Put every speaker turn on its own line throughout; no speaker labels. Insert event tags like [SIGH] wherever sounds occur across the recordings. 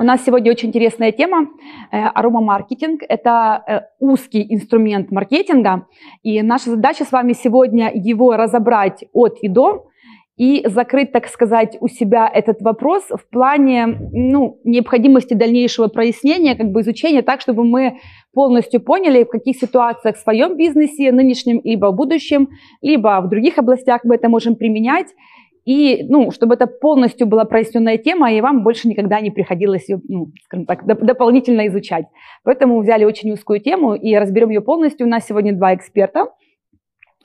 У нас сегодня очень интересная тема э, – аромамаркетинг. Это э, узкий инструмент маркетинга, и наша задача с вами сегодня его разобрать от и до и закрыть, так сказать, у себя этот вопрос в плане ну, необходимости дальнейшего прояснения, как бы изучения, так, чтобы мы полностью поняли, в каких ситуациях в своем бизнесе, нынешнем, либо в будущем, либо в других областях мы это можем применять, и, ну, чтобы это полностью была проясненная тема, и вам больше никогда не приходилось ее, ну, скажем так, доп- дополнительно изучать. Поэтому взяли очень узкую тему и разберем ее полностью. У нас сегодня два эксперта.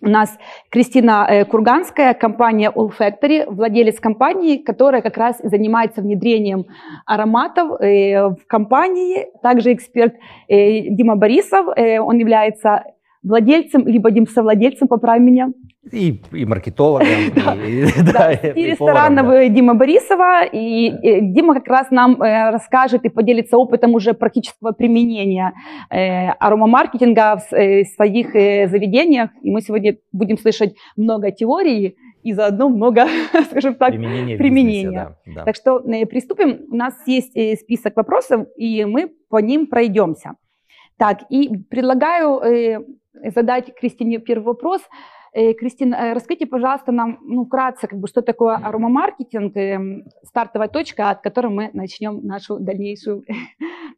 У нас Кристина э, Курганская, компания All Factory, владелец компании, которая как раз занимается внедрением ароматов э, в компании. Также эксперт э, Дима Борисов, он является владельцем, либо совладельцем, поправь меня.
И, и маркетологом, [LAUGHS]
и, да. Дима Борисова. И Дима как раз нам э, расскажет и поделится опытом уже практического применения э, аромамаркетинга в э, своих заведениях. И мы сегодня будем слышать много теорий и заодно много, [LAUGHS] скажем так, применения. применения. Бизнесе, да, да. Так что приступим. У нас есть список вопросов, и мы по ним пройдемся. Так, и предлагаю задать Кристине первый вопрос. Э, Кристина, э, расскажите, пожалуйста, нам ну, вкратце, как бы, что такое аромамаркетинг, эм, стартовая точка, от которой мы начнем нашу дальнейшую,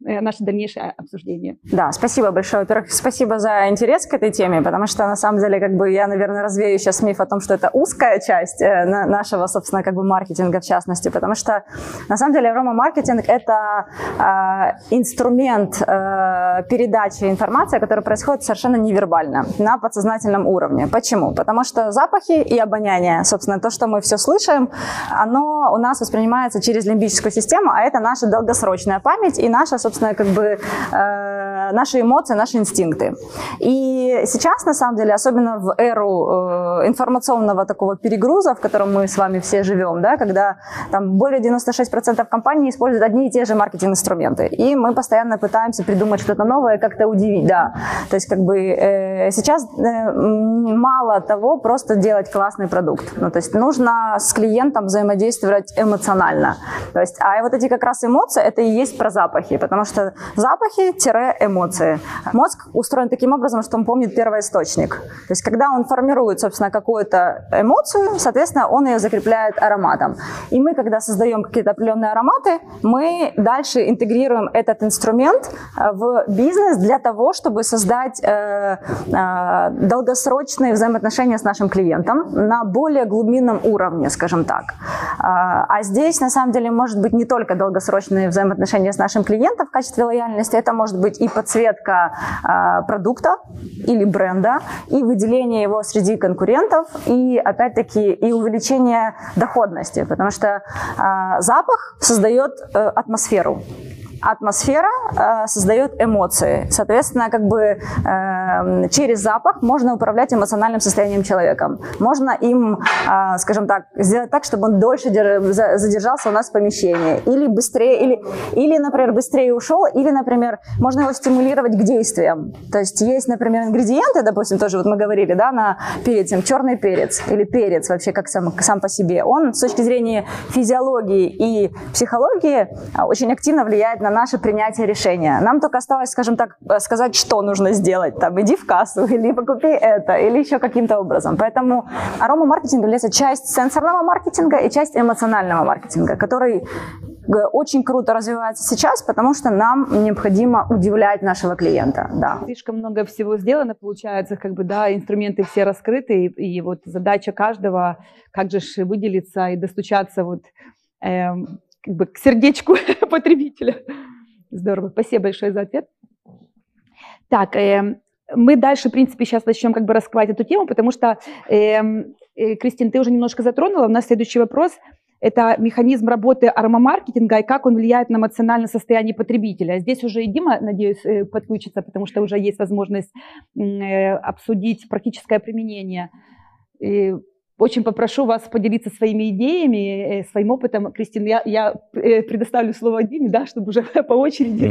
э, наше дальнейшее обсуждение.
Да, спасибо большое. Во-первых, спасибо за интерес к этой теме, потому что, на самом деле, как бы я, наверное, развею сейчас миф о том, что это узкая часть нашего, собственно, как бы маркетинга в частности, потому что, на самом деле, аромамаркетинг – это э, инструмент э, передачи информации, который происходит совершенно невербально, на подсознательном уровне. Почему? Почему? Потому что запахи и обоняние, собственно, то, что мы все слышим, оно у нас воспринимается через лимбическую систему, а это наша долгосрочная память и наша, собственно, как бы э, наши эмоции, наши инстинкты. И сейчас, на самом деле, особенно в эру э, информационного такого перегруза, в котором мы с вами все живем, да, когда там более 96% компаний используют одни и те же маркетинг-инструменты, и мы постоянно пытаемся придумать что-то новое, как-то удивить, да. То есть, как бы э, сейчас э, мало того просто делать классный продукт. Ну, то есть нужно с клиентом взаимодействовать эмоционально. То есть, а вот эти как раз эмоции, это и есть про запахи, потому что запахи-эмоции. Мозг устроен таким образом, что он помнит первоисточник. То есть, когда он формирует, собственно, какую-то эмоцию, соответственно, он ее закрепляет ароматом. И мы, когда создаем какие-то определенные ароматы, мы дальше интегрируем этот инструмент э, в бизнес для того, чтобы создать э, э, долгосрочные взаимоотношения отношения с нашим клиентом на более глубинном уровне, скажем так. А, а здесь, на самом деле, может быть не только долгосрочные взаимоотношения с нашим клиентом в качестве лояльности, это может быть и подсветка а, продукта или бренда, и выделение его среди конкурентов, и, опять-таки, и увеличение доходности, потому что а, запах создает э, атмосферу атмосфера э, создает эмоции. Соответственно, как бы э, через запах можно управлять эмоциональным состоянием человека. Можно им, э, скажем так, сделать так, чтобы он дольше задержался у нас в помещении. Или быстрее, или, или, например, быстрее ушел, или, например, можно его стимулировать к действиям. То есть есть, например, ингредиенты, допустим, тоже вот мы говорили, да, на перец, черный перец или перец вообще как сам, сам по себе. Он с точки зрения физиологии и психологии а, очень активно влияет на наше принятие решения. Нам только осталось, скажем так, э, сказать, что нужно сделать. Там, иди в кассу, [LAUGHS] или покупи это, или еще каким-то образом. Поэтому арома-маркетинг является часть сенсорного маркетинга и часть эмоционального маркетинга, который э, очень круто развивается сейчас, потому что нам необходимо удивлять нашего клиента. Да.
Слишком много всего сделано, получается, как бы, да, инструменты все раскрыты, и, и вот задача каждого, как же выделиться и достучаться вот эм, как бы к сердечку [LAUGHS] потребителя. Здорово, спасибо большое за ответ. Так, э, мы дальше, в принципе, сейчас начнем как бы раскрывать эту тему, потому что, э, э, Кристин, ты уже немножко затронула. У нас следующий вопрос – это механизм работы аромамаркетинга и как он влияет на эмоциональное состояние потребителя. Здесь уже и Дима, надеюсь, э, подключится, потому что уже есть возможность э, обсудить практическое применение. И очень попрошу вас поделиться своими идеями, э, своим опытом. Кристина, я, я э, предоставлю слово Диме, да, чтобы уже [LAUGHS] по очереди.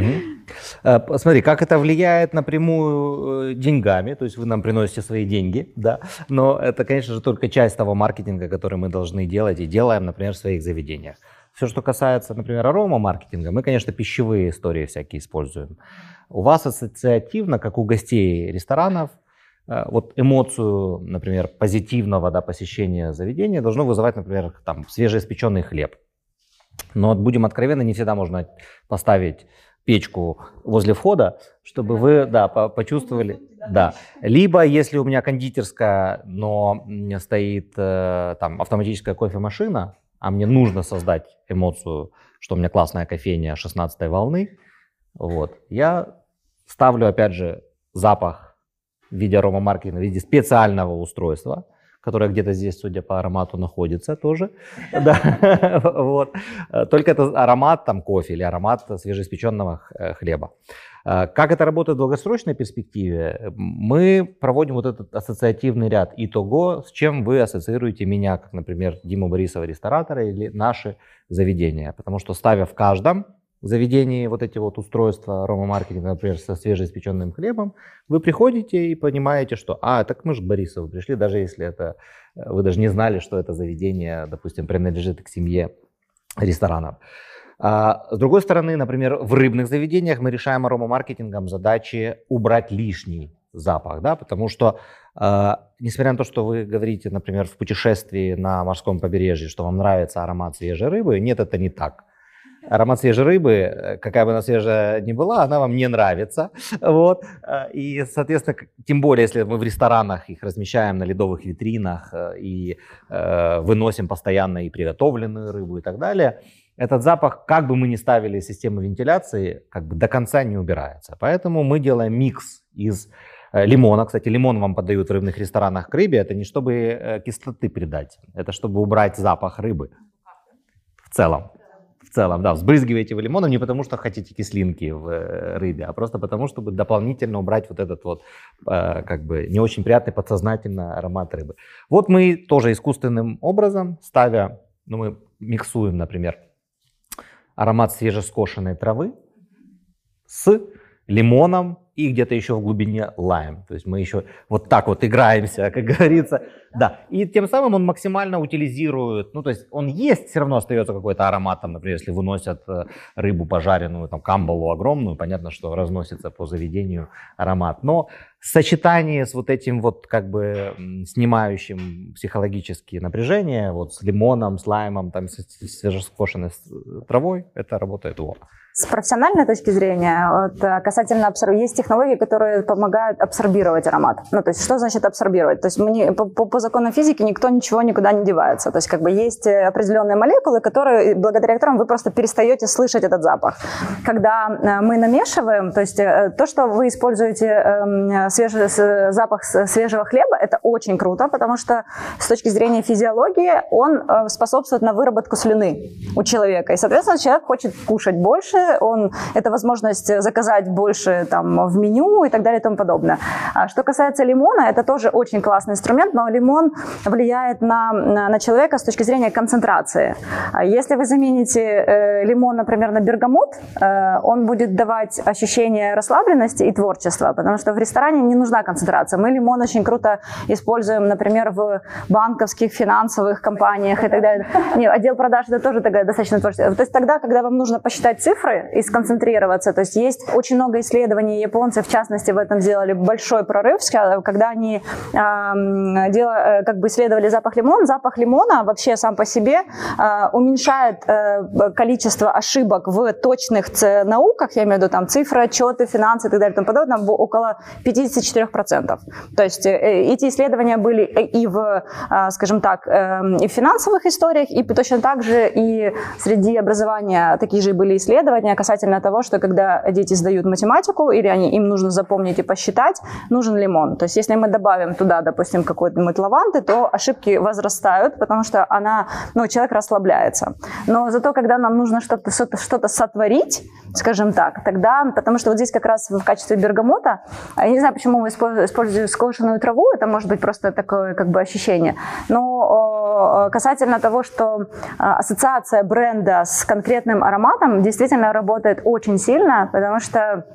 Угу. Смотри, как это влияет напрямую э, деньгами, то есть вы нам приносите свои деньги, да, но это, конечно же, только часть того маркетинга, который мы должны делать и делаем, например, в своих заведениях. Все, что касается, например, арома-маркетинга, мы, конечно, пищевые истории всякие используем. У вас ассоциативно, как у гостей ресторанов, вот эмоцию, например, позитивного да, посещения заведения должно вызывать, например, там, свежеиспеченный хлеб. Но будем откровенны, не всегда можно поставить печку возле входа, чтобы вы да, почувствовали. Да. Либо если у меня кондитерская, но стоит э, там автоматическая кофемашина, а мне нужно создать эмоцию, что у меня классная кофейня 16 волны, вот, я ставлю, опять же, запах в виде аромамаркетинга, в виде специального устройства, которая где-то здесь, судя по аромату, находится тоже. [LAUGHS] Да. [LAUGHS] вот. Только это аромат там, кофе или аромат свежеиспеченного э, хлеба. Э, как это работает в долгосрочной перспективе? Мы проводим вот этот ассоциативный ряд итого, с чем вы ассоциируете меня, как, например, Диму Борисова, ресторатора, или наши заведения. Потому что ставя в каждом заведении вот эти вот устройства аромамаркетинга, например, со свежеиспеченным хлебом, вы приходите и понимаете, что, а, так мы же к Борисову пришли, даже если это, э, вы даже не знали, что это заведение, допустим, принадлежит к семье ресторанов. А, с другой стороны, например, в рыбных заведениях мы решаем аромамаркетингом задачи убрать лишний запах, да, потому что, э, несмотря на то, что вы говорите, например, в путешествии на морском побережье, что вам нравится аромат свежей рыбы, нет, это не так аромат свежей рыбы, э, какая бы она свежая ни была, она вам не нравится. [LAUGHS] Вот. Э, и, соответственно, тем более, если мы в ресторанах их размещаем на ледовых витринах э, и э, выносим постоянно и приготовленную рыбу и так далее, этот запах, как бы мы ни ставили систему вентиляции, как бы до конца не убирается. Поэтому мы делаем микс из лимона. Кстати, лимон вам подают в рыбных ресторанах к рыбе. Это не чтобы кислоты придать, это чтобы убрать запах рыбы в целом целом, да, взбрызгиваете вы лимоном не потому, что хотите кислинки в э, рыбе, а просто потому, чтобы дополнительно убрать вот этот вот, э, как бы, не очень приятный подсознательно аромат рыбы. Вот мы тоже искусственным образом, ставя, ну, мы миксуем, например, аромат свежескошенной травы с лимоном, и где-то еще в глубине лайм. То есть мы еще вот так вот играемся, [LAUGHS] как говорится. Да, и тем самым он максимально утилизирует, ну то есть он есть, все равно остается какой-то аромат, там, например, если выносят э, рыбу пожаренную, там камбалу огромную, понятно, что разносится по заведению аромат. Но сочетание с вот этим вот как бы снимающим психологические напряжения, вот с лимоном, с лаймом, там, с свежескошенной травой, это работает вот.
С профессиональной точки зрения, вот, э, касательно абсор... есть технологии, которые помогают абсорбировать аромат. Ну, то есть, что значит абсорбировать? То есть, мне, по, по, по законам физики никто ничего никуда не девается. То есть, как бы есть э, определенные молекулы, которые, благодаря которым вы просто перестаете слышать этот запах. Когда э, мы намешиваем, то есть, то, что вы используете эм, свежий, запах свежего хлеба, это очень круто, потому что с точки зрения физиологии он способствует на выработку слюны у человека. И, соответственно, человек хочет кушать больше, он, это возможность заказать больше там, в меню и так далее и тому подобное. А что касается лимона, это тоже очень классный инструмент, но лимон влияет на, на, на человека с точки зрения концентрации. А если вы замените э, лимон, например, на бергамот, э, он будет давать ощущение расслабленности и творчества, потому что в ресторане не нужна концентрация. Мы лимон очень круто используем, например, в банковских, финансовых компаниях и так далее. Не, отдел продаж это тоже такая достаточно творческая. То есть тогда, когда вам нужно посчитать цифры, и сконцентрироваться. То есть есть очень много исследований, японцы в частности в этом сделали большой прорыв, когда они э, делали, как бы исследовали запах лимона. Запах лимона вообще сам по себе э, уменьшает э, количество ошибок в точных науках, я имею в виду там цифры, отчеты, финансы и так далее тому подобное, около 54%. То есть э, эти исследования были и в, э, скажем так, э, и в финансовых историях, и точно так же и среди образования такие же были исследования, касательно того, что когда дети сдают математику или они, им нужно запомнить и посчитать, нужен лимон. То есть если мы добавим туда, допустим, какой-нибудь лаванды, то ошибки возрастают, потому что она, ну, человек расслабляется. Но зато, когда нам нужно что-то что сотворить, скажем так, тогда, потому что вот здесь как раз в качестве бергамота, я не знаю, почему мы используем скошенную траву, это может быть просто такое как бы ощущение, но касательно того, что а, ассоциация бренда с конкретным ароматом действительно работает очень сильно, потому что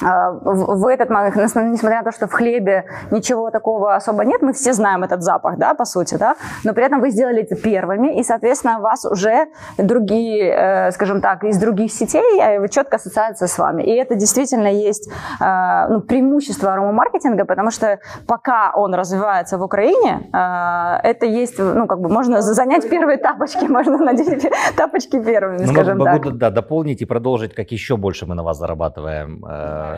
в этот момент, несмотря на то, что в хлебе ничего такого особо нет, мы все знаем этот запах, да, по сути, да, но при этом вы сделали это первыми, и, соответственно, вас уже другие, э, скажем так, из других сетей э, четко ассоциация с вами. И это действительно есть э, ну, преимущество аромамаркетинга, потому что пока он развивается в Украине, это есть, ну, как бы можно занять первые тапочки, можно надеть тапочки первыми,
ну,
скажем
могу,
так.
да, дополнить и продолжить, как еще больше мы на вас зарабатываем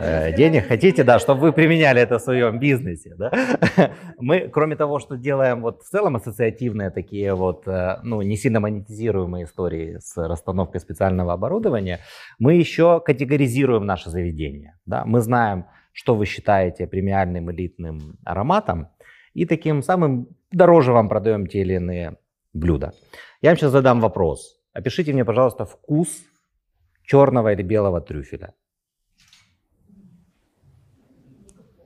Э, денег, хотите, да, чтобы вы применяли это в своем бизнесе. Да? [LAUGHS] Мы, кроме того, что делаем вот в целом ассоциативные такие вот, э, ну, не сильно монетизируемые истории с расстановкой специального оборудования, мы еще категоризируем наше заведение. Да? Мы знаем, что вы считаете премиальным элитным ароматом, и таким самым дороже вам продаем те или иные блюда. Я вам сейчас задам вопрос. Опишите мне, пожалуйста, вкус черного или белого трюфеля.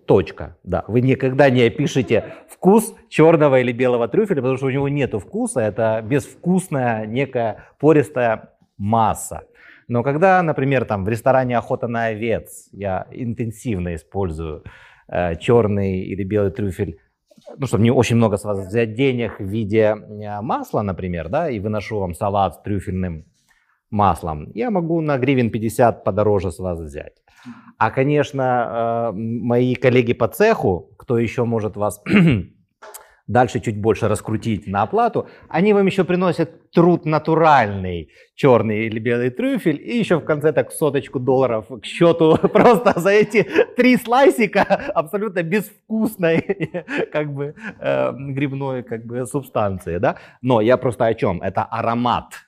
Точка. Да, вы никогда не опишете вкус черного или белого трюфеля, потому что у него нет вкуса, это безвкусная некая пористая масса. Но когда, например, там в ресторане «Охота на овец» я интенсивно использую э, черный или белый трюфель, ну, чтобы не очень много с вас взять денег в виде э, масла, например, да, и выношу вам салат с трюфельным маслом, я могу на гривен 50 подороже с вас взять. А, конечно, э, мои коллеги по цеху, кто еще может вас [CLEARS THROAT] дальше чуть больше раскрутить на оплату, они вам еще приносят труд натуральный, черный или белый трюфель, и еще в конце так соточку долларов к счету [LAUGHS] просто за эти три слайсика абсолютно безвкусной [LAUGHS] как бы э, грибной как бы субстанции, да. Но я просто о чем? Это аромат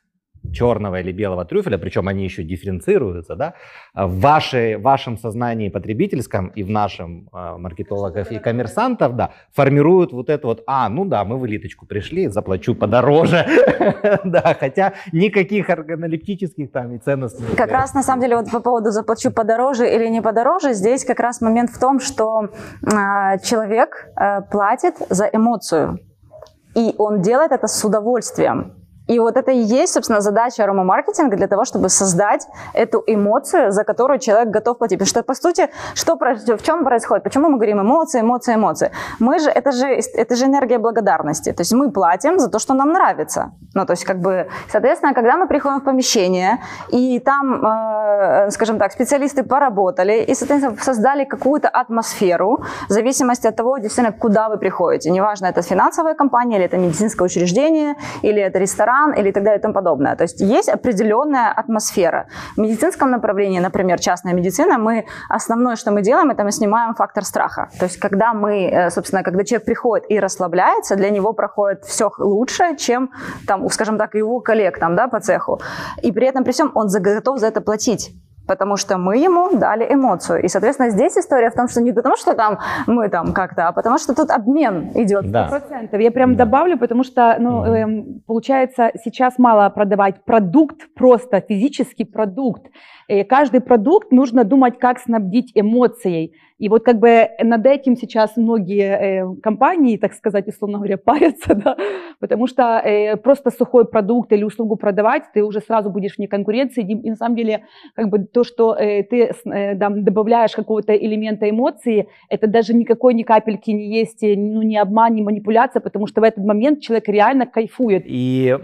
черного или белого трюфеля, причем они еще дифференцируются, да, в вашей, вашем сознании потребительском и в нашем э, маркетологов и коммерсантов, да, формируют вот это вот, а, ну да, мы в элиточку пришли, заплачу подороже, [LAUGHS] да, хотя никаких органолептических там и ценностей.
Как раз на самом деле вот по поводу заплачу подороже или не подороже, здесь как раз момент в том, что э, человек э, платит за эмоцию, и он делает это с удовольствием. И вот это и есть, собственно, задача аромамаркетинга для того, чтобы создать эту эмоцию, за которую человек готов платить. Потому что, по сути, что, в чем происходит? Почему мы говорим эмоции, эмоции, эмоции? Мы же, это же, это же энергия благодарности. То есть мы платим за то, что нам нравится. Ну, то есть, как бы, соответственно, когда мы приходим в помещение, и там, э, скажем так, специалисты поработали, и, соответственно, создали какую-то атмосферу, в зависимости от того, действительно, куда вы приходите. Неважно, это финансовая компания, или это медицинское учреждение, или это ресторан, ресторан или так далее и тому подобное. То есть есть определенная атмосфера. В медицинском направлении, например, частная медицина, мы основное, что мы делаем, это мы снимаем фактор страха. То есть когда мы, э, собственно, когда человек приходит и расслабляется, для него проходит все лучше, чем, там, скажем так, его коллег там, да, по цеху. И при этом, при всем, он готов за это платить потому что мы ему дали эмоцию. И, соответственно, здесь история в том, что не потому, что там мы там как-то, а потому что тут обмен идет.
Да. процентов. Я прям да. добавлю, потому что, ну, mm э, получается, сейчас мало продавать продукт, просто физический продукт. И каждый продукт нужно думать, как снабдить эмоцией. И вот как бы над этим сейчас многие э, компании, так сказать, условно говоря, [LAUGHS] парятся, да, потому что э, просто сухой продукт или услугу продавать, ты уже сразу будешь вне конкуренции. И, на самом деле, как бы то, что э, ты там, добавляешь какого-то элемента эмоции, это даже никакой ни капельки не есть, ну, ни обман, ни манипуляция, потому что в этот момент человек реально кайфует.
И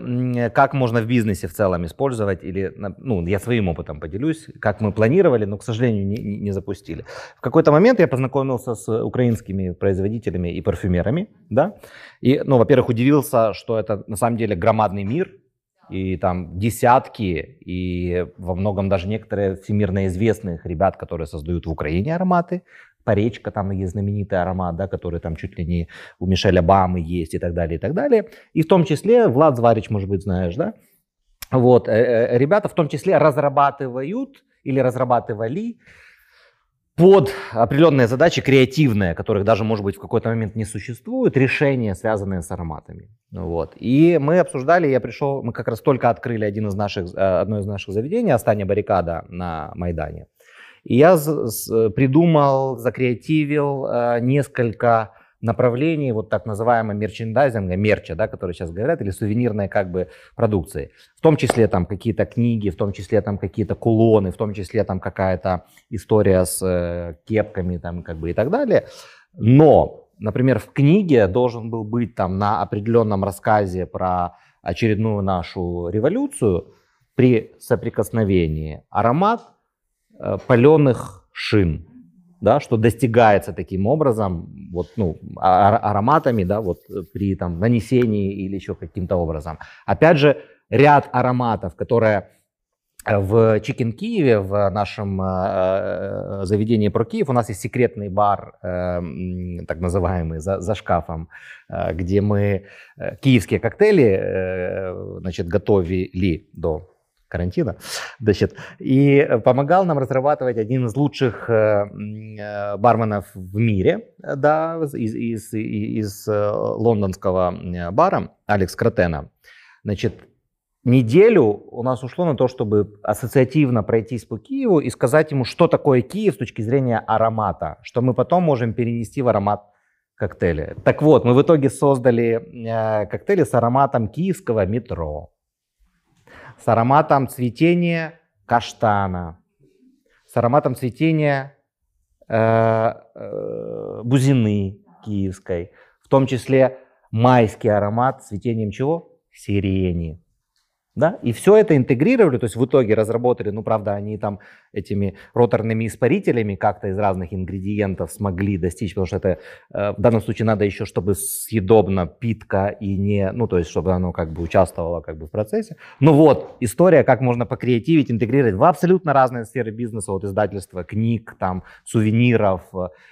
как можно в бизнесе в целом использовать, или, ну, я своим опытом поделюсь, как мы планировали, но, к сожалению, не, не запустили. В какой-то момент момент я познакомился с украинскими производителями и парфюмерами, да, и, ну, во-первых, удивился, что это на самом деле громадный мир, и там десятки, и во многом даже некоторые всемирно известных ребят, которые создают в Украине ароматы, Поречка, там есть знаменитый аромат, да, который там чуть ли не у Мишеля Обамы есть и так далее, и так далее. И в том числе Влад Зварич, может быть, знаешь, да? Вот, э, э, ребята в том числе разрабатывают или разрабатывали под определенные задачи креативные, которых даже, может быть, в какой-то момент не существует, решения, связанные с ароматами. Вот. И мы обсуждали, я пришел, мы как раз только открыли один из наших, э, одно из наших заведений, Остання Баррикада на Майдане. И я придумал, закреативил э, несколько направлении вот так называемого мерчендайзинга, мерча, да, который сейчас говорят, или сувенирной как бы продукции. В том числе там какие-то книги, в том числе там какие-то кулоны, в том числе там какая-то история с э, кепками там как бы и так далее. Но, например, в книге должен был быть там на определенном рассказе про очередную нашу революцию при соприкосновении аромат э, паленых шин, да, что достигается таким образом, вот, ну, а, ароматами, да, вот при там нанесении или еще каким-то образом. Опять же, ряд ароматов, которые в Чикен Киеве, в нашем э, э, заведении про Киев, у нас есть секретный бар, э, так называемый, за, за шкафом, э, где мы э, киевские коктейли э, значит, готовили до карантина, значит, и помогал нам разрабатывать один из лучших э, э барменов в мире, да, из, из, из э, лондонского бара, Алекс Кратена. Значит, неделю у нас ушло на то, чтобы ассоциативно пройтись по Киеву и сказать ему, что такое Киев с точки зрения аромата, что мы потом можем перенести в аромат коктейля. Так вот, мы в итоге создали э, коктейли с ароматом киевского метро, с ароматом цветения каштана, с ароматом цветения э, э, бузины киевской, в том числе майский аромат цветением чего? Сирени. Да? И все это интегрировали, то есть в итоге разработали, ну, правда, они там этими роторными испарителями как-то из разных ингредиентов смогли достичь, потому что это э, в данном случае надо еще, чтобы съедобно, питка и не, ну, то есть чтобы оно как бы участвовало как бы в процессе. Ну вот, история, как можно покреативить, интегрировать в абсолютно разные сферы бизнеса, от издательства, книг, там, сувениров,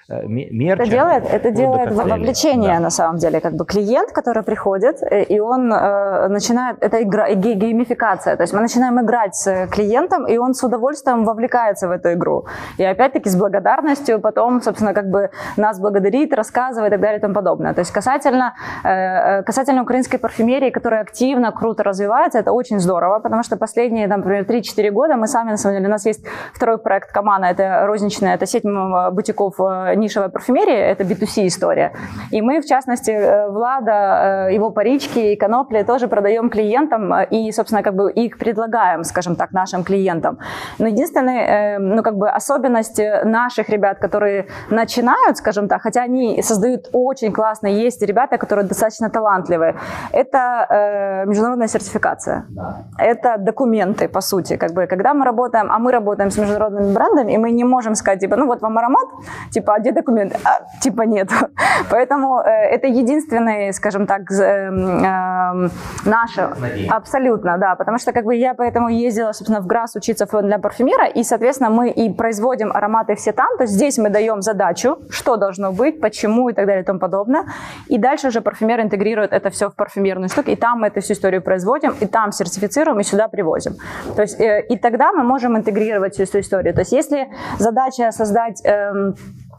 э, мерча.
Это делает, это делает вовлечение, да. на самом деле, как бы клиент, который приходит, э, и он э, начинает, это игра, геймификация. То есть мы начинаем играть с клиентом, и он с удовольствием вовлекается в эту игру. И опять-таки с благодарностью потом, собственно, как бы нас благодарит, рассказывает и так далее и тому подобное. То есть касательно, э, касательно украинской парфюмерии, которая активно, круто развивается, это очень здорово, потому что последние, там, например, 3-4 года мы сами, на самом деле, у нас есть второй проект Камана, это розничная, это сеть бутиков э, нишевой парфюмерии, это B2C история. И мы, в частности, э, Влада, его парички и конопли тоже продаем клиентам и, собственно, собственно, как бы их предлагаем, скажем так, нашим клиентам. Но единственная, э, ну, как бы особенность наших ребят, которые начинают, скажем так, хотя они создают очень классно, есть ребята, которые достаточно талантливые, это э, международная сертификация. Да. Это документы, по сути, как бы, когда мы работаем, а мы работаем с международными брендами, и мы не можем сказать, типа, ну вот вам аромат, типа, а где документы? А, типа нет. [LAUGHS] Поэтому э, это единственный, скажем так, э, э, наше, абсолютно, да, потому что как бы я поэтому ездила, собственно, в ГРАС учиться для парфюмера, и, соответственно, мы и производим ароматы все там, то есть здесь мы даем задачу, что должно быть, почему и так далее и тому подобное, и дальше уже парфюмер интегрирует это все в парфюмерную штуку, и там мы эту всю историю производим, и там сертифицируем, и сюда привозим. То есть, э, и тогда мы можем интегрировать всю эту историю. То есть, если задача создать эм,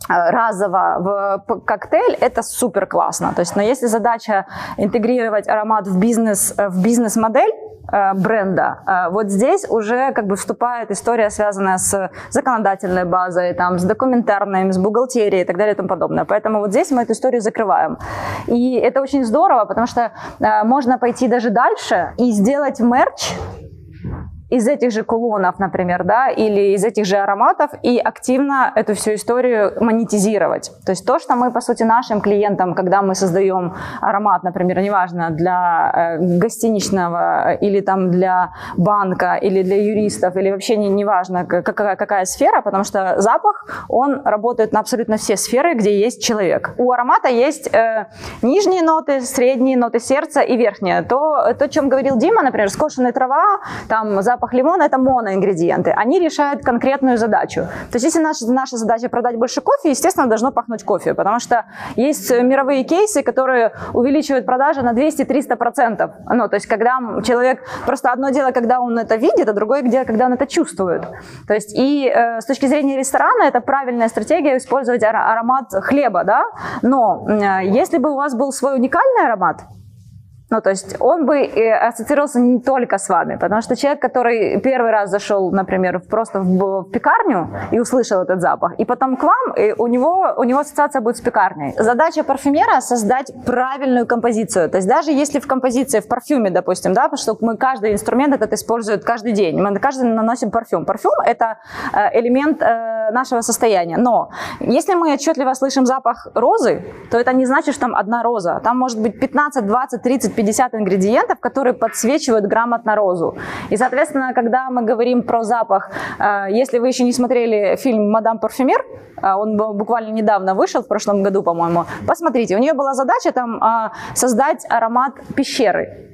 разово в коктейль, это супер классно. То есть, но если задача интегрировать аромат в бизнес, в бизнес-модель, Э, бренда. Э, вот здесь уже как бы вступает история, связанная с законодательной базой, там, с документарной, с бухгалтерией и так далее и тому подобное. Поэтому вот здесь мы эту историю закрываем. И это очень здорово, потому что э, можно пойти даже дальше и сделать мерч, из этих же кулонов, например, да, или из этих же ароматов и активно эту всю историю монетизировать. То есть то, что мы, по сути, нашим клиентам, когда мы создаем аромат, например, неважно, для э, гостиничного или там для банка, или для юристов, или вообще не, неважно, какая, какая сфера, потому что запах, он работает на абсолютно все сферы, где есть человек. У аромата есть э, нижние ноты, средние ноты сердца и верхние. То, то, о чем говорил Дима, например, скошенная трава, там запах запах лимона – это моноингредиенты. Они решают конкретную задачу. То есть если наша, наша задача продать больше кофе, естественно, должно пахнуть кофе, потому что есть мировые кейсы, которые увеличивают продажи на 200-300%. Ну, то есть когда человек… Просто одно дело, когда он это видит, а другое дело, когда он это чувствует. То есть и э, с точки зрения ресторана это правильная стратегия использовать аромат хлеба, да? Но э, если бы у вас был свой уникальный аромат, Ну, то есть он бы э, ассоциировался не только с вами, потому что человек, который первый раз зашел, например, просто в, пекарню и услышал этот запах, и потом к вам, и у него, у него ассоциация будет с пекарней. Задача парфюмера создать правильную композицию. То есть даже если в композиции, в парфюме, допустим, да, потому что мы каждый инструмент этот использует каждый день, мы каждый наносим парфюм. Парфюм – это э, элемент э, нашего состояния. Но если мы отчетливо слышим запах розы, то это не значит, что там одна роза. Там может быть 15, 20, 30, 50 ингредиентов, которые подсвечивают грамотно розу. И, соответственно, когда мы говорим про запах, э, если вы еще не смотрели фильм «Мадам парфюмер», он буквально недавно вышел, в прошлом году, по-моему, посмотрите, у нее была задача там создать аромат пещеры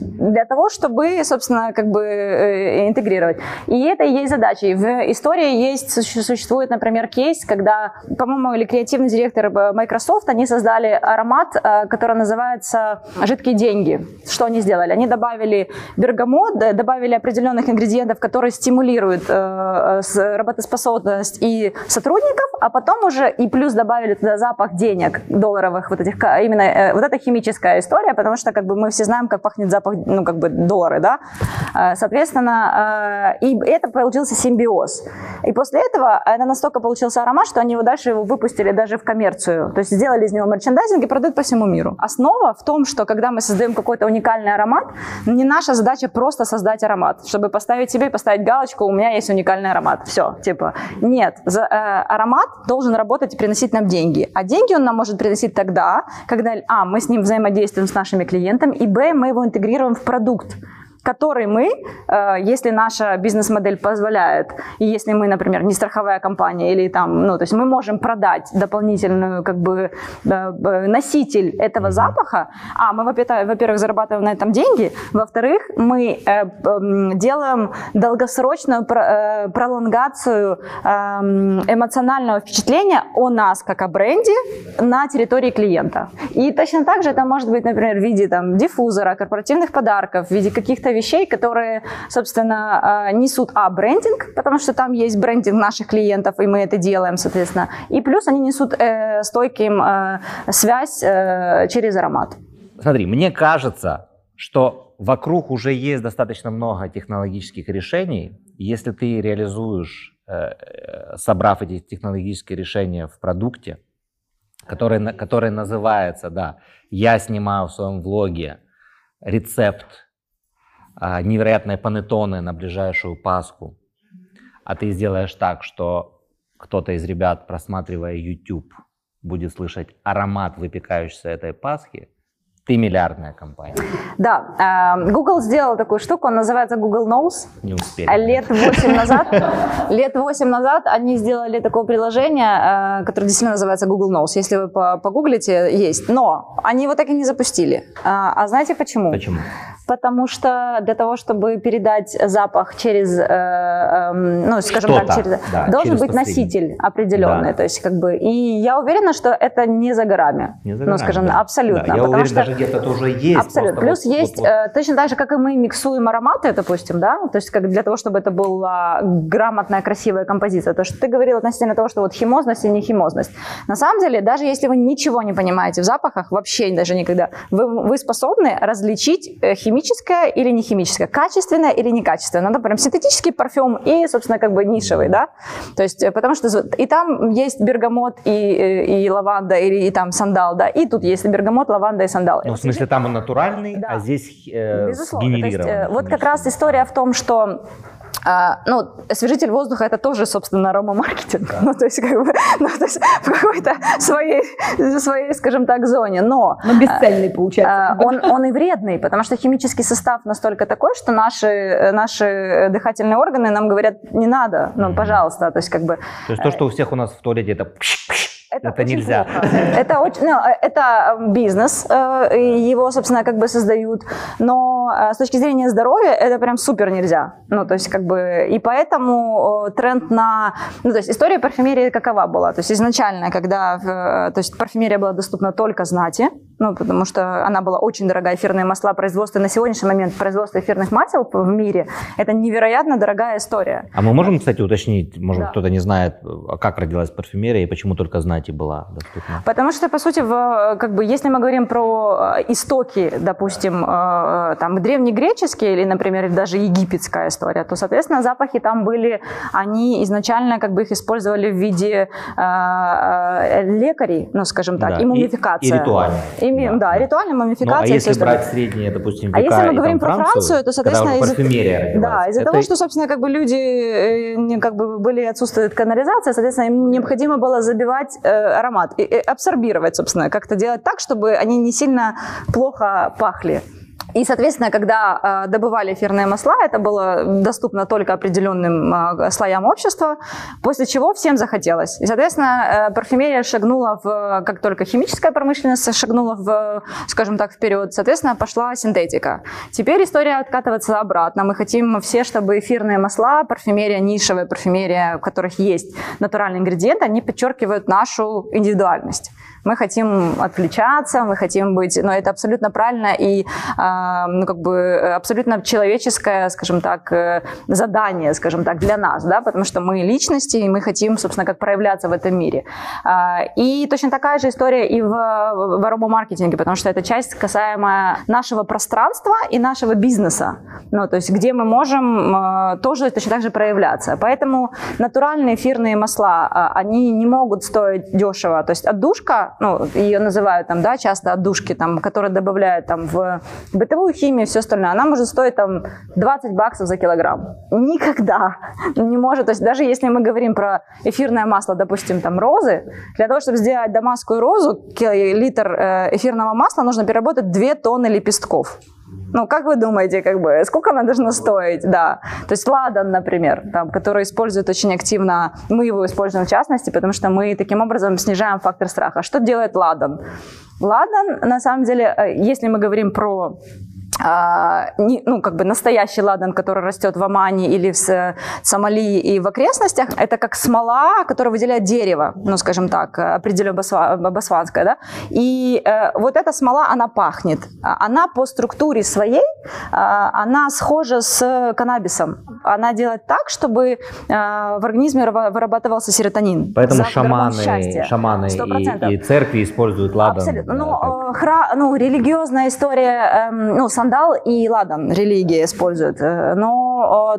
для того, чтобы, собственно, как бы э, интегрировать. И это и есть задача. В истории есть, существует, например, кейс, когда, по-моему, или креативный директор Microsoft, они создали аромат, э, который называется «жидкие деньги». Что они сделали? Они добавили бергамот, добавили определенных ингредиентов, которые стимулируют э, работоспособность и сотрудников, а потом уже и плюс добавили туда запах денег долларовых, вот этих, именно вот эта химическая история, потому что как бы мы все знаем, как пахнет запах ну, как бы доллары, да, э, соответственно, э, и это получился симбиоз. И после этого это настолько получился аромат, что они его дальше его выпустили даже в коммерцию, то есть сделали из него мерчендайзинг и продают по всему миру. Основа в том, что когда мы создаем какой-то уникальный аромат, не наша задача просто создать аромат, чтобы поставить себе и поставить галочку, у меня есть уникальный аромат, все, типа, нет, за, э, аромат должен работать и приносить нам деньги, а деньги он нам может приносить тогда, когда, а, мы с ним взаимодействуем с нашими клиентами, и, б, мы его интегрируем в продукт который мы, э, если наша бизнес-модель позволяет, и если мы, например, не страховая компания, или там, ну, то есть мы можем продать дополнительную, как бы, э, носитель этого запаха, а мы, во-первых, зарабатываем на этом деньги, во-вторых, мы э, делаем долгосрочную пролонгацию эмоционального впечатления о нас, как о бренде, на территории клиента. И точно так же это может быть, например, в виде там, диффузора, корпоративных подарков, в виде каких-то вещей, которые, собственно, а, несут, а, брендинг, потому что там есть брендинг наших клиентов, и мы это делаем, соответственно, и плюс они несут э, стойким э, связь э, через аромат.
Смотри, мне кажется, что вокруг уже есть достаточно много технологических решений. Если ты реализуешь, э, собрав эти технологические решения в продукте, который, который называется, да, я снимаю в своем влоге рецепт невероятные панеттоны на ближайшую Пасху, а ты сделаешь так, что кто-то из ребят, просматривая YouTube, будет слышать аромат выпекающейся этой Пасхи, ты миллиардная компания.
Да, а, Google сделал такую штуку, он называется Google Knows.
Не успели.
Лет 8 назад, лет 8 назад они сделали такое приложение, а, которое действительно называется Google Knows. Если вы погуглите, есть. Но они его так и не запустили. А знаете почему?
Почему?
Потому что для того, чтобы передать запах через, э, э, ну, скажем так, через, да, должен через быть носитель определенный. Да. То есть, как бы, и я уверена, что это не за горами.
Не за
горами, ну, скажем,
да.
абсолютно.
Да, я уверен, что, даже где-то тоже есть.
Абсолютно. Плюс вот, есть, вот, вот. Э, точно так же, как и мы миксуем ароматы, допустим, да, то есть, как для того, чтобы это была грамотная, красивая композиция. То, что ты говорил относительно того, что вот химозность и не химозность. На самом деле, даже если вы ничего не понимаете в запахах, вообще даже никогда, вы, вы способны различить химию химическое или не химическое, качественное или некачественное. Надо прям синтетический парфюм и, собственно, как бы нишевый, да. То есть, э, потому что и там есть бергамот и, э, и лаванда, или и там сандал, да, и тут есть бергамот, лаванда и сандал.
Ну, в смысле, там он натуральный, да. а здесь э, Безусловно. Есть, э,
вот как раз история в том, что а, ну, освежитель воздуха это тоже, собственно, аромамаркетинг. Да. Ну, то есть, как бы, [LAUGHS] ну, то есть в какой-то своей, своей, скажем так, зоне. Но,
Но бесцельный получается.
А, он, он и вредный, потому что химический состав настолько такой, что наши, наши дыхательные органы нам говорят, не надо, ну, пожалуйста. То есть, как бы...
То есть то, что у всех у нас в туалете, это это, это нельзя. [LAUGHS]
Это, очень, ну, это бизнес, э, его, собственно, как бы создают, но э, с точки зрения здоровья это прям супер нельзя. Ну, то есть, как бы, и поэтому тренд на... Ну, то есть, история парфюмерии какова была? То есть, изначально, когда то есть, парфюмерия была доступна только знати, ну, потому что она была очень дорогая, эфирные масла, производство на сегодняшний момент, производство эфирных масел в мире, это невероятно дорогая история.
А мы можем, кстати, уточнить, может,
Да.
кто-то не знает, а как родилась парфюмерия и почему только знати была доступна?
Потому что, по сути, в, как бы, если мы говорим про э, истоки, допустим, э, э, там, древнегреческие или, например, даже египетская история, то, соответственно, запахи там были, они изначально как бы их использовали в виде лекарей, ну, скажем так,
Да,
и
и-
мумификация.
и ритуально.
Ими-
Да,
да,
да.
ритуальная
Ну,
мумификация.
а
и всё
если брать средние, допустим,
А
века
если мы
и
говорим
там
про Францию, то, соответственно, из-
родилась,
Да, из-за
это
того, что, собственно, как бы люди э, как бы были отсутствует канализация, соответственно, им необходимо было забивать э, аромат и, и абсорбировать, собственно, как-то делать так, чтобы они не сильно плохо пахли. И, соответственно, когда э, добывали эфирные масла, это было доступно только определенным э, слоям общества, после чего всем захотелось. И, соответственно, э, парфюмерия шагнула в, как только химическая промышленность шагнула в, скажем так, вперед, соответственно, пошла синтетика. Теперь история откатывается обратно. Мы хотим все, чтобы эфирные масла, парфюмерия, нишевая парфюмерия, в которых есть натуральные ингредиенты, они подчеркивают нашу индивидуальность. Мы хотим отвлечаться, мы хотим быть, но это абсолютно правильно и а, ну, как бы абсолютно человеческое, скажем так, э, задание, скажем так, для нас, да, потому что мы личности, и мы хотим, собственно, как проявляться в этом мире. А, И точно такая же история и в, в аромамаркетинге, потому что это часть касаемая нашего пространства и нашего бизнеса, ну, то есть где мы можем э, тоже точно так же проявляться. Поэтому натуральные эфирные масла, а, они не могут стоить дешево. То есть отдушка, ну, ее называют там, да, часто отдушки, там, которые добавляют там в бытовую химию, все остальное, она может стоить там 20 баксов за килограмм. Никогда не может. То есть даже если мы говорим про эфирное масло, допустим, там розы, для того, чтобы сделать дамасскую розу, литр э, эфирного масла нужно переработать 2 тонны лепестков. Ну, как вы думаете, как бы, сколько она должна стоить? Да. То есть ладан, например, там, который используют очень активно, мы его используем в частности, потому что мы таким образом снижаем фактор страха. Что делает ладан? Ладан, на самом деле, э, если мы говорим про не- ну, как бы настоящий ладан, который растет в Омане или в Сомали и в окрестностях, это как смола, которая выделяет дерево, ну, скажем так, определенно басва- басванское, да, и э, вот эта смола, она пахнет, А она по структуре своей, а, она схожа с каннабисом, она делает так, чтобы а, в организме выра- вырабатывался серотонин.
Поэтому шаманы, шаманы и, и церкви используют ладан.
Абсолютно.
да,
Ну, э, хра- ну, религиозная история, эм, ну, сандал и ладан религия используют. Э, Но э,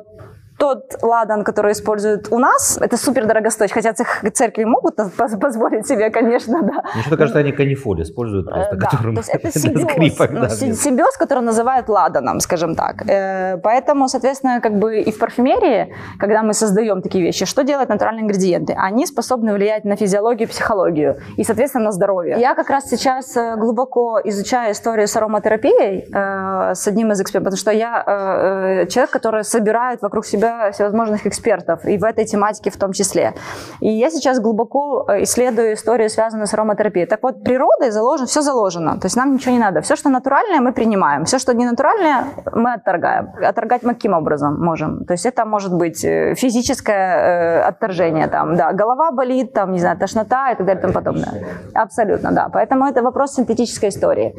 тот ладан, который используют у нас, это супер дорогостоящий. Хотя церкви могут поз- позволить себе, конечно, да.
Мне что-то кажется, они канифоль используют просто,
Э, да,
которым
это [LAUGHS] симбиоз,
скрипок,
ну,
да,
симбиоз, который называют ладаном, скажем так. Э, Поэтому, соответственно, как бы и в парфюмерии, когда мы создаем такие вещи, что делают натуральные ингредиенты? Они способны влиять на физиологию, психологию и, соответственно, на здоровье. Я как раз сейчас э, глубоко изучаю историю с ароматерапией э, с одним из экспертов, потому что я человек, который собирает вокруг себя всевозможных экспертов, и в этой тематике в том числе. И я сейчас глубоко э, исследую историю, связанную с ароматерапией. Так вот, природой заложено, все заложено, то есть нам ничего не надо. Все, что натуральное, мы принимаем, все, что не натуральное, мы отторгаем. Отторгать мы каким образом можем? То есть это может быть э, физическое э, отторжение, там, да, голова болит, там, не знаю, тошнота и так далее и тому подобное. Абсолютно, да. Поэтому это вопрос синтетической истории.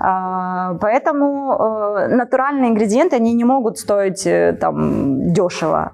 А, Поэтому э, натуральные ингредиенты, они не могут стоить э, там дешево,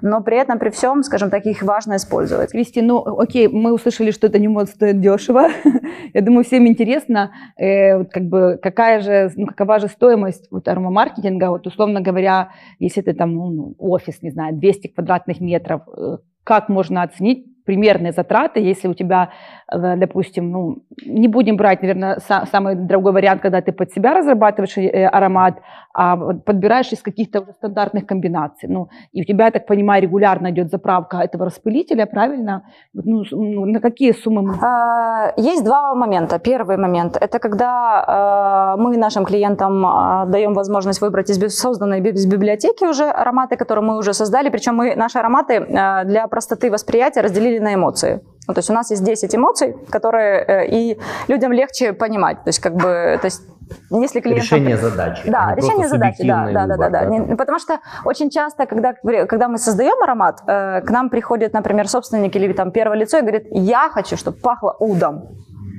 но при этом, при всем, скажем так, их важно использовать.
Кристи, ну окей, мы услышали, что это не может стоить дешево. [LAUGHS] Я думаю, всем интересно, э, как бы какая же, ну, какова же стоимость вот аромамаркетинга, вот условно говоря, если это там ну, офис, не знаю, 200 квадратных метров, э, как можно оценить примерные затраты, если у тебя, допустим, ну, не будем брать, наверное, са- самый дорогой вариант, когда ты под себя разрабатываешь э, аромат, а подбираешь из каких-то стандартных комбинаций. Ну, и у тебя, я так понимаю, регулярно идет заправка этого распылителя, правильно? Ну, ну, на какие суммы мы...
А, Есть два момента. Первый момент – это когда э, мы нашим клиентам э, даем возможность выбрать из созданной из библиотеки уже ароматы, которые мы уже создали. Причем мы наши ароматы э, для простоты восприятия разделили на эмоции. Ну, то есть у нас есть 10 эмоций, которые э, и людям легче понимать. То есть как бы, то есть если клиент...
Решение задачи. а
Да,
просто
решение задачи, да, да, да, да, да. Не- Потому что очень часто, когда, когда мы создаем аромат, э, к нам приходит, например, собственник или там первое лицо и говорит, я хочу, чтобы пахло удом.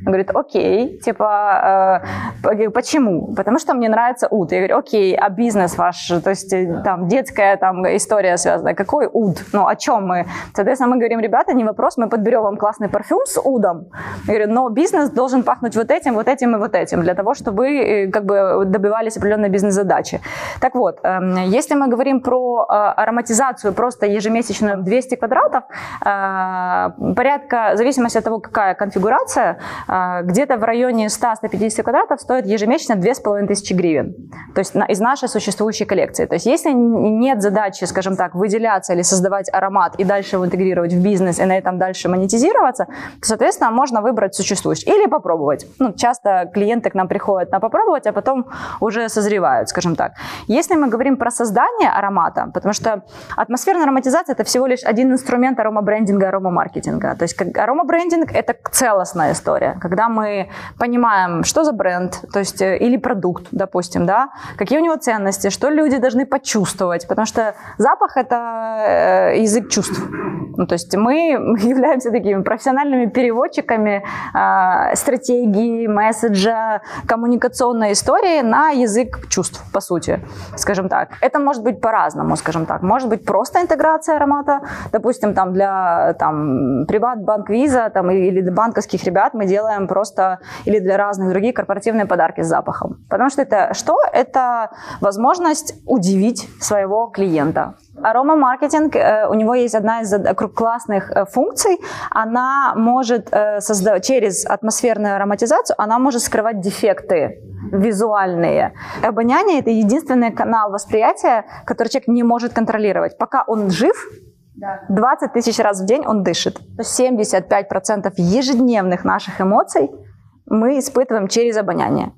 Он говорит, окей, типа, э, почему? Потому что мне нравится уд. Я говорю, окей, а бизнес ваш, то есть э, там детская там история связана, какой уд? Ну, о чем мы? Соответственно, мы говорим, ребята, не вопрос, мы подберем вам классный парфюм с удом. Я говорю, но бизнес должен пахнуть вот этим, вот этим и вот этим, для того, чтобы э, как бы добивались определенной бизнес-задачи. Так вот, эм, если мы говорим про э, ароматизацию просто ежемесячную 200 квадратов, порядка, в зависимости от того, какая конфигурация, где-то в районе 100-150 квадратов стоит ежемесячно 2500 гривен. То есть из нашей существующей коллекции. То есть если нет задачи, скажем так, выделяться или создавать аромат и дальше его интегрировать в бизнес и на этом дальше монетизироваться, то, соответственно, можно выбрать существующий или попробовать. Ну, часто клиенты к нам приходят на попробовать, а потом уже созревают, скажем так. Если мы говорим про создание аромата, потому что атмосферная ароматизация – это всего лишь один инструмент аромабрендинга, аромамаркетинга. То есть аромабрендинг – это целостная история когда мы понимаем, что за бренд, то есть э, или продукт, допустим, да, какие у него ценности, что люди должны почувствовать, потому что запах это э, язык чувств. Ну, то есть мы [LAUGHS] являемся такими профессиональными переводчиками э, стратегии, месседжа, коммуникационной истории на язык чувств, по сути, скажем так. Это может быть по-разному, скажем так. Может быть просто интеграция аромата, допустим, там для там, Приват, Банк, Виза там, или банковских ребят мы делаем делаем просто или для разных других корпоративные подарки с запахом. Потому что это что? Это возможность удивить своего клиента. Арома-маркетинг, э, у него есть одна из классных э, функций. Она может э, создавать, через атмосферную ароматизацию, она может скрывать дефекты визуальные. Обоняние – это единственный канал восприятия, который человек не может контролировать. Пока он жив, 20 тысяч раз в день он дышит. 75% ежедневных наших эмоций мы испытываем через обоняние.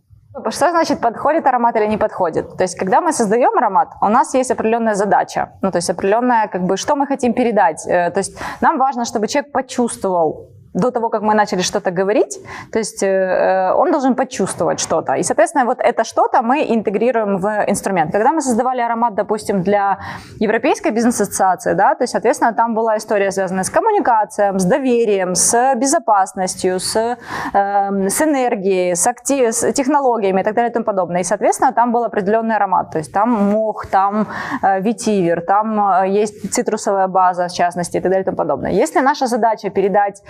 Что значит подходит аромат или не подходит? То есть, когда мы создаем аромат, у нас есть определенная задача, ну, то есть определенная, как бы, что мы хотим передать. Э, то есть, нам важно, чтобы человек почувствовал до того, как мы начали что-то говорить, то есть э, э, он должен почувствовать что-то. И, соответственно, вот это что-то мы интегрируем в инструмент. Когда мы создавали аромат, допустим, для Европейской бизнес-ассоциации, да, то есть, соответственно, там была история, связанная с коммуникацией, с доверием, с безопасностью, с, э, с энергией, с, актив, с технологиями и так далее и тому подобное. И, соответственно, там был определенный аромат. То есть там мох, там э, ветивер, там э, есть цитрусовая база, в частности, и так далее и тому подобное. Если наша задача передать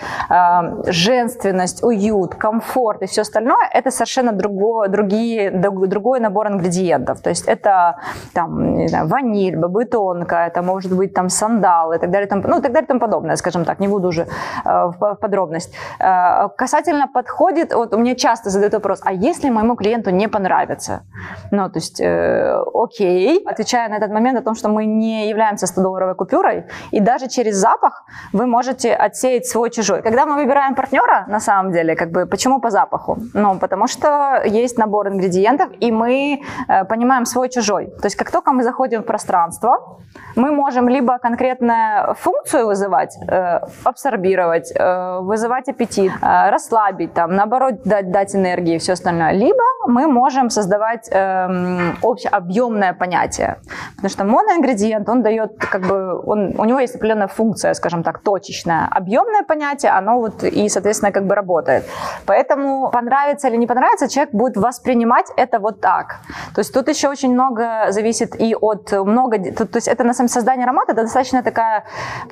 женственность, уют, комфорт и все остальное, это совершенно другое, другие, другой набор ингредиентов. То есть это там, не знаю, ваниль, бабытонка, это может быть там сандал и так далее, там, ну, и так далее и тому подобное, скажем так, не буду уже э, в подробность. Э, касательно подходит, вот у меня часто задают вопрос, а если моему клиенту не понравится? Ну, то есть, э, окей, отвечая на этот момент о том, что мы не являемся 100-долларовой купюрой, и даже через запах вы можете отсеять свой чужой. Когда мы выбираем партнера, на самом деле, как бы, почему по запаху? Ну, потому что есть набор ингредиентов, и мы э, понимаем свой-чужой. То есть, как только мы заходим в пространство, мы можем либо конкретную функцию вызывать, э, абсорбировать, э, вызывать аппетит, э, расслабить, там, наоборот, дать, дать энергии и все остальное. Либо мы можем создавать э, общеобъемное понятие. Потому что моноингредиент, он дает, как бы, он, у него есть определенная функция, скажем так, точечная. Объемное понятие, оно вот и, соответственно, как бы работает. Поэтому понравится или не понравится, человек будет воспринимать это вот так. То есть тут еще очень много зависит и от много, то, то есть это на самом создание аромата, это достаточно такая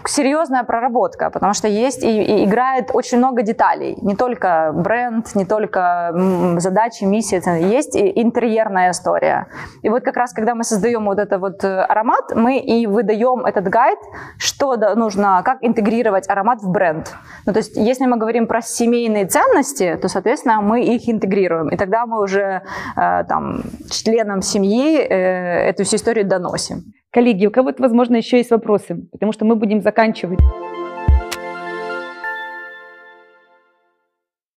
серьезная проработка, потому что есть и, и играет очень много деталей, не только бренд, не только задачи, миссии, есть и интерьерная история. И вот как раз, когда мы создаем вот этот вот э, аромат, мы и выдаем этот гайд, что нужно, как интегрировать аромат в бренд. Ну, то есть есть, если мы говорим про семейные ценности, то, соответственно, мы их интегрируем. И тогда мы уже э, там, членам семьи э, эту всю историю доносим.
Коллеги, у кого-то, возможно, еще есть вопросы, потому что мы будем заканчивать.